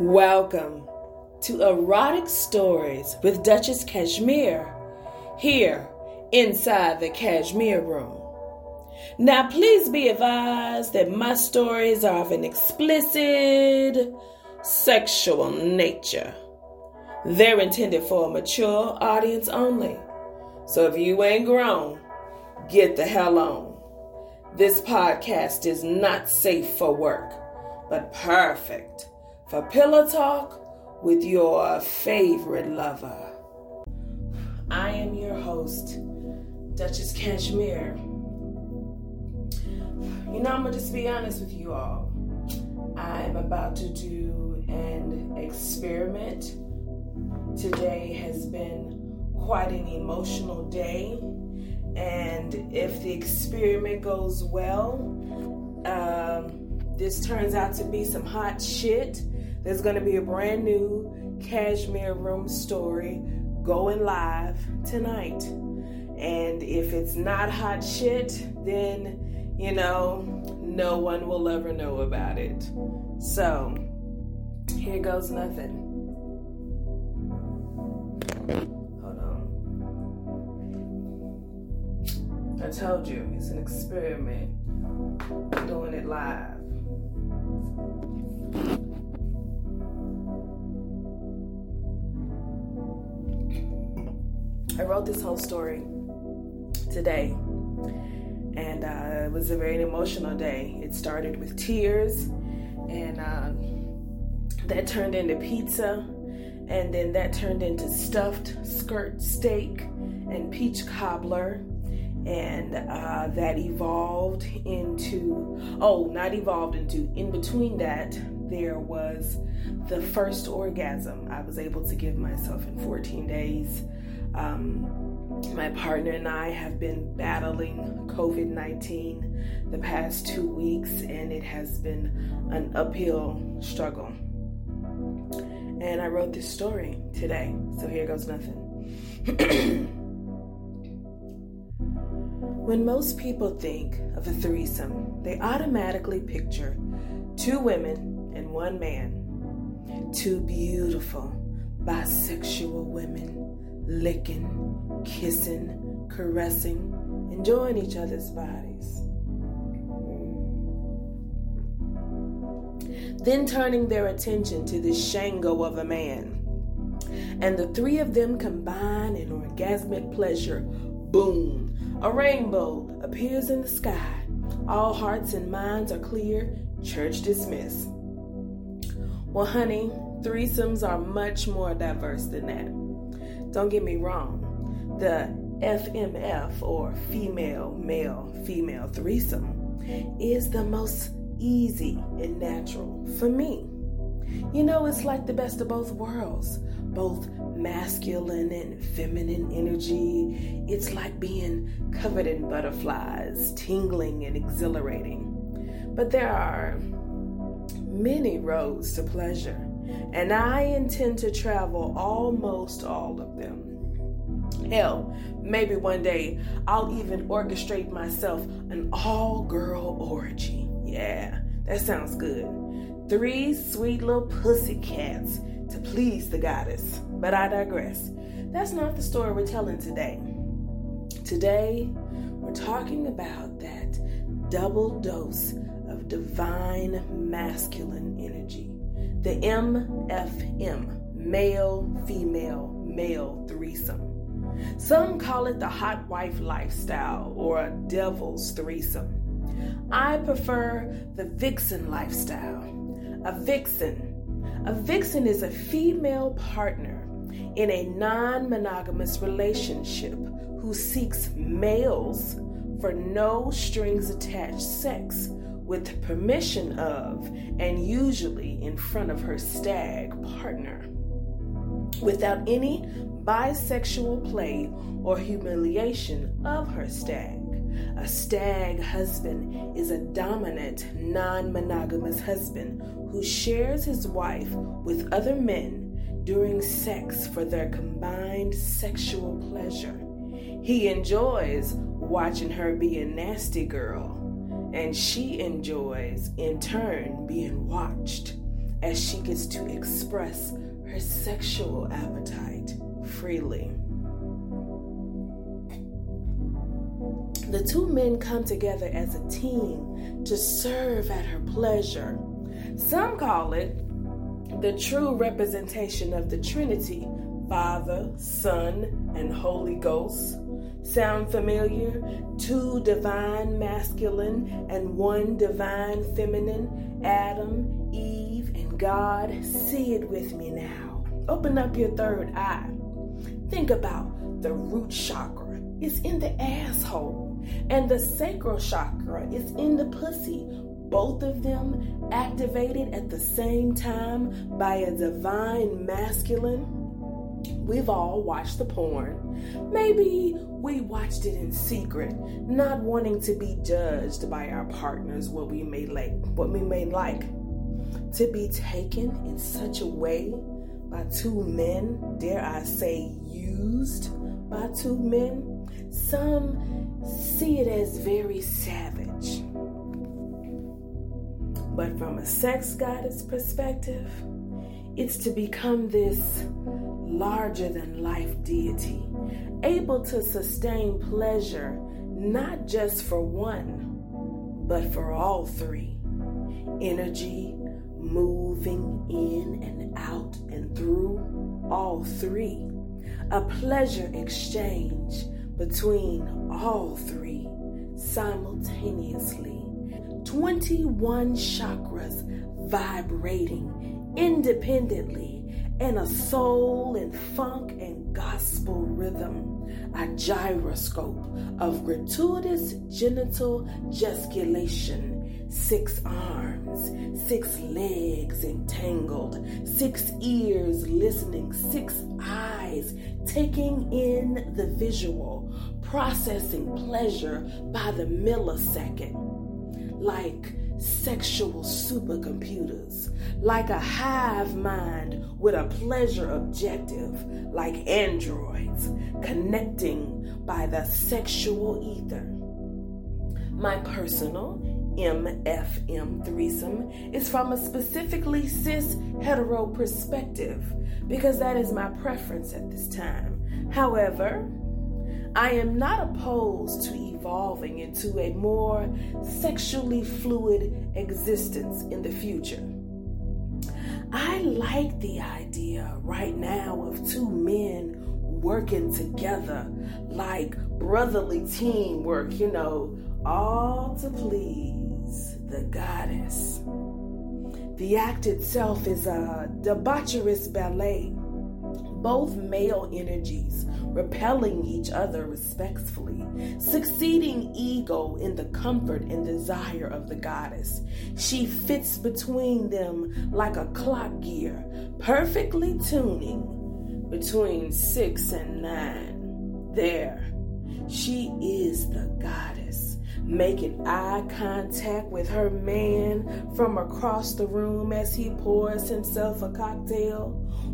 Welcome to Erotic Stories with Duchess Cashmere here inside the Cashmere Room. Now, please be advised that my stories are of an explicit sexual nature. They're intended for a mature audience only. So if you ain't grown, get the hell on. This podcast is not safe for work, but perfect for pillow talk with your favorite lover. I am your host, Duchess Cashmere. You know, I'm gonna just be honest with you all. I'm about to do an experiment. Today has been quite an emotional day, and if the experiment goes well, um, this turns out to be some hot shit there's going to be a brand new Cashmere Room story going live tonight. And if it's not hot shit, then, you know, no one will ever know about it. So, here goes nothing. Hold on. I told you, it's an experiment. I'm doing it live. I wrote this whole story today, and uh, it was a very emotional day. It started with tears, and uh, that turned into pizza, and then that turned into stuffed skirt steak and peach cobbler. And uh, that evolved into, oh, not evolved into, in between that, there was the first orgasm I was able to give myself in 14 days. Um, my partner and I have been battling COVID 19 the past two weeks, and it has been an uphill struggle. And I wrote this story today, so here goes nothing. when most people think of a threesome, they automatically picture two women and one man, two beautiful bisexual women licking, kissing, caressing, enjoying each other's bodies. Mm. Then turning their attention to the Shango of a man. And the three of them combine in orgasmic pleasure. Boom! A rainbow appears in the sky. All hearts and minds are clear. Church dismissed. Well, honey, threesomes are much more diverse than that. Don't get me wrong, the FMF or female male female threesome is the most easy and natural for me. You know, it's like the best of both worlds, both masculine and feminine energy. It's like being covered in butterflies, tingling and exhilarating. But there are many roads to pleasure and I intend to travel almost all of them. Hell, maybe one day I'll even orchestrate myself an all girl orgy. Yeah, that sounds good. Three sweet little pussy cats to please the goddess. But I digress. That's not the story we're telling today. Today, we're talking about that double dose of divine masculine the MFM, male, female, male threesome. Some call it the hot wife lifestyle or a devil's threesome. I prefer the vixen lifestyle. A vixen. A vixen is a female partner in a non monogamous relationship who seeks males for no strings attached sex with permission of and usually in front of her stag partner. Without any bisexual play or humiliation of her stag. A stag husband is a dominant, non monogamous husband who shares his wife with other men during sex for their combined sexual pleasure. He enjoys watching her be a nasty girl and she enjoys, in turn, being watched. as she gets to express her sexual appetite freely. The two men come together as a team to serve at her pleasure. Some call it the true representation of the Trinity Father, Son, and Holy Ghost. Sound familiar? Two divine masculine and one divine feminine, Adam, Eve, and God. See it with me now. Open up your third eye. Think about the root chakra. It's in the asshole and the sacral chakra is in the pussy. Both of them activated at the same time by a divine masculine. We've all watched the porn. Maybe we watched it in secret, not wanting to be judged by our partners what we may like, what we may like. To be taken in such a way by two men, dare I say used by two men, some see it as very savage. But from a sex goddess perspective, it's to become this larger than life deity, able to sustain pleasure not just for one, but for all three. Energy moving in and out and through all three. A pleasure exchange between all three simultaneously. 21 chakras vibrating independently in a soul and funk and gospel rhythm, a gyroscope of gratuitous genital gesticulation, six arms, six legs entangled, six ears listening, six eyes taking in the visual, processing pleasure by the millisecond, like sexual supercomputers, like a hive mind with a pleasure objective, like androids, connecting by the sexual ether. My personal MFM threesome is from a specifically cis hetero perspective because that is my preference at this time. However, I am not opposed to evolving into a more sexually fluid existence in the future. I like the idea right now of two men working together like brotherly teamwork, you know, all to please the goddess. The act itself is a debaucherous ballet, both male energies repelling each other respectfully, succeeding ego in the comfort and desire of the goddess. She fits between them like a clock gear, perfectly tuning between six and nine. There, she is the goddess making eye contact with her man from across the room as he pours himself a cocktail,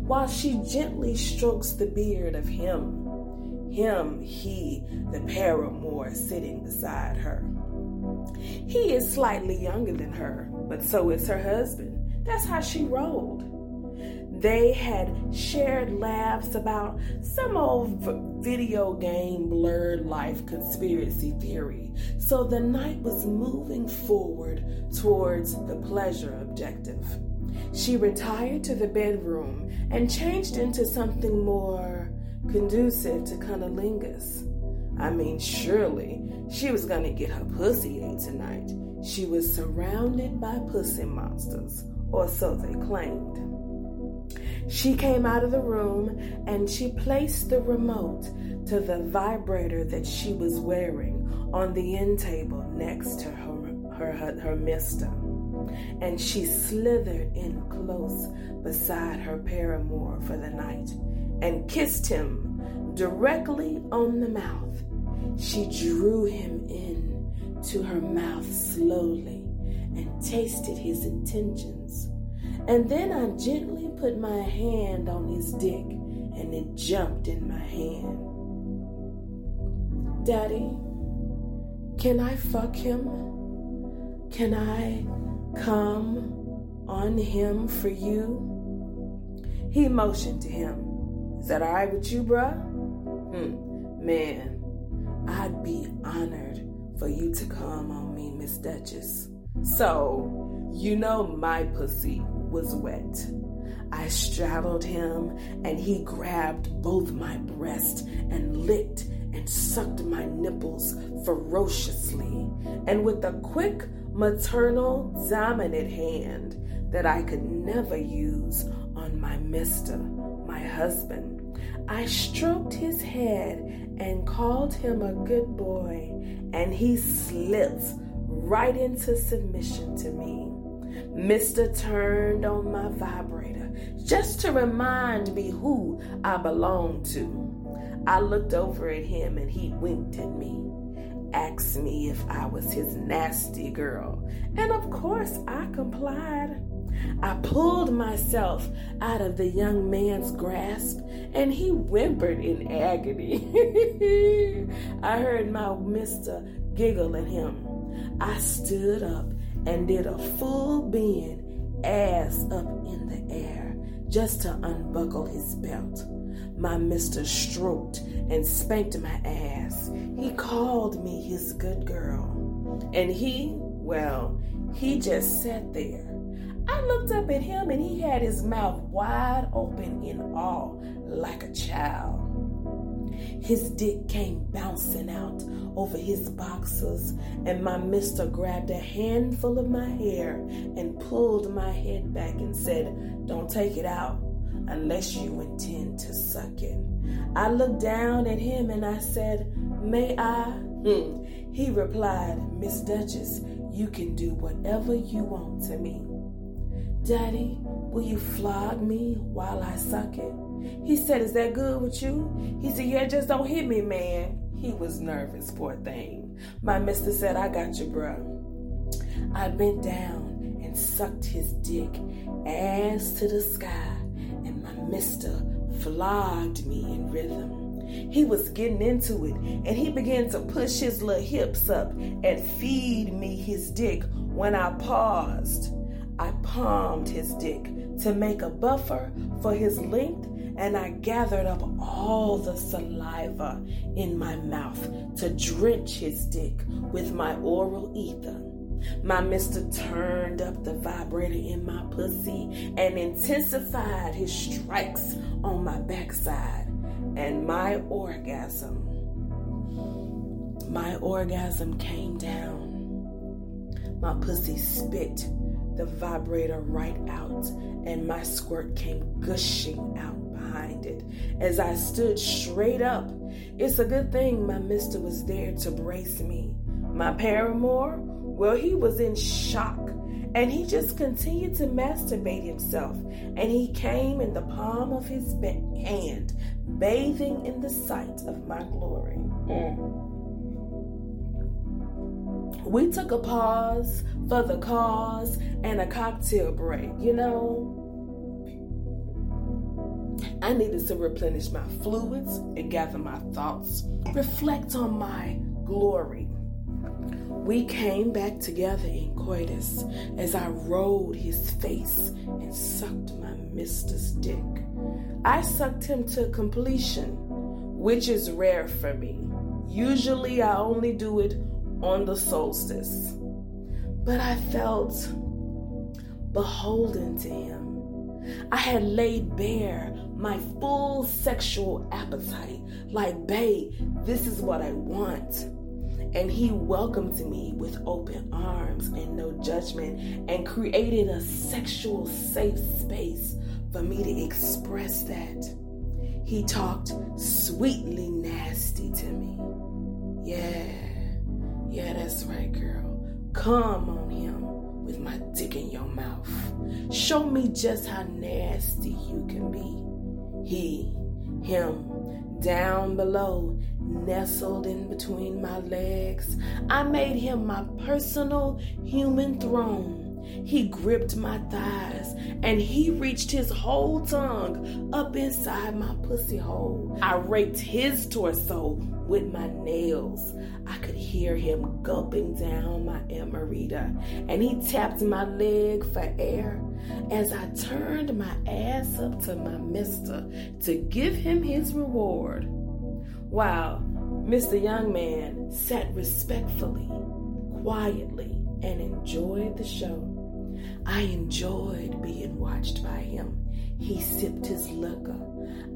while she gently strokes the beard of him. Him, he, the paramour sitting beside her. He is slightly younger than her, but so is her husband. That's how she rolled. They had shared laughs about some old video game blurred life conspiracy theory. So the night was moving forward towards the pleasure objective. She retired to the bedroom and changed into something more conducive to cunnilingus. I mean, surely she was gonna get her pussy ate tonight. She was surrounded by pussy monsters, or so they claimed. She came out of the room and she placed the remote to the vibrator that she was wearing on the end table next to her, her, her, her mister. And she slithered in close beside her paramour for the night and kissed him directly on the mouth. She drew him in to her mouth slowly and tasted his intentions. And then I gently put my hand on his dick and it jumped in my hand. Daddy, can I fuck him? Can I come on him for you? He motioned to him. Is that all right with you, bruh? Hmm, man, I'd be honored for you to come on me, Miss Duchess. So, you know my pussy was wet. I straddled him and he grabbed both my breasts and licked and sucked my nipples ferociously and with a quick maternal dominant hand that I could never use on my mister, my husband. I stroked his head and called him a good boy, and he slipped right into submission to me. Mister turned on my vibrator just to remind me who I belonged to. I looked over at him and he winked at me, asked me if I was his nasty girl, and of course I complied. I pulled myself out of the young man's grasp and he whimpered in agony. I heard my mister giggle at him. I stood up and did a full bend, ass up in the air, just to unbuckle his belt. My mister stroked and spanked my ass. He called me his good girl. And he, well, he just sat there I looked up at him and he had his mouth wide open in awe, like a child. His dick came bouncing out over his boxers, and my mister grabbed a handful of my hair and pulled my head back and said, Don't take it out unless you intend to suck it. I looked down at him and I said, May I? Hmm. He replied, Miss Duchess, you can do whatever you want to me. Daddy, will you flog me while I suck it? He said, Is that good with you? He said, Yeah, just don't hit me, man. He was nervous, poor thing. My mister said, I got you, bro. I bent down and sucked his dick ass to the sky, and my mister flogged me in rhythm. He was getting into it, and he began to push his little hips up and feed me his dick when I paused. I palmed his dick to make a buffer for his length, and I gathered up all the saliva in my mouth to drench his dick with my oral ether. My mister turned up the vibrator in my pussy and intensified his strikes on my backside, and my orgasm, my orgasm came down. My pussy spit the vibrator right out, and my squirt came gushing out behind it as I stood straight up. It's a good thing my mister was there to brace me. My paramour, well, he was in shock and he just continued to masturbate himself. And he came in the palm of his hand, bathing in the sight of my glory. Mm. We took a pause for the cause and a cocktail break, you know. I needed to replenish my fluids and gather my thoughts, reflect on my glory. We came back together in coitus as I rolled his face and sucked my mister's dick. I sucked him to completion, which is rare for me. Usually I only do it on the solstice. But I felt beholden to him. I had laid bare my full sexual appetite. Like, babe, this is what I want. And he welcomed me with open arms and no judgment and created a sexual safe space for me to express that. He talked sweetly nasty to me. Yeah. Yeah, that's right, girl. Come on him with my dick in your mouth. Show me just how nasty you can be. He, him, down below, nestled in between my legs. I made him my personal human throne. He gripped my thighs and he reached his whole tongue up inside my pussy hole. I raped his torso with my nails. I could hear hear him gulping down my Amarita, and he tapped my leg for air as I turned my ass up to my mister to give him his reward. While Mr. Young Man sat respectfully, quietly, and enjoyed the show. I enjoyed being watched by him. He sipped his liquor.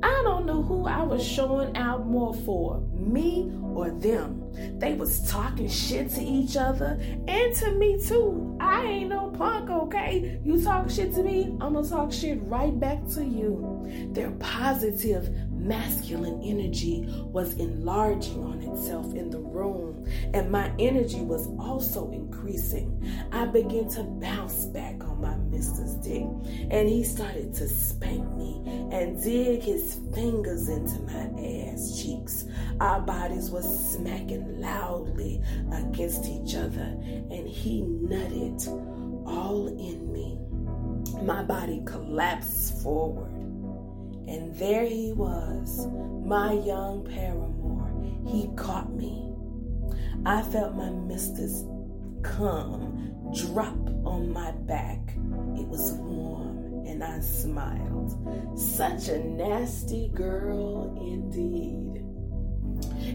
I don't know who I was showing out more for, me or them. They was talking shit to each other and to me too. I ain't no punk, okay? You talk shit to me, I'm gonna talk shit right back to you. Their positive masculine energy was enlarging on itself in the room, and my energy was also increasing. I began to bounce back on my mister's dick, and he started to spank me and dig his fingers into my ass cheeks. Our bodies were smacking loudly against each other, and he nutted all in me. My body collapsed forward and there he was, my young paramour. He caught me. I felt my mistress come drop on my back. It was warm and I smiled. Such a nasty girl indeed.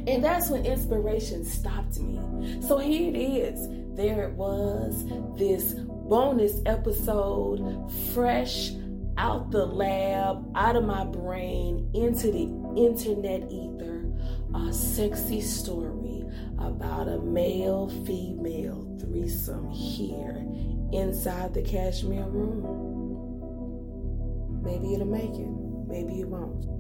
And that's when inspiration stopped me. So here it is. There it was, this bonus episode, fresh out the lab, out of my brain, into the internet ether, a sexy story about a male female threesome here inside the cashmere room. Maybe it'll make it, maybe it won't.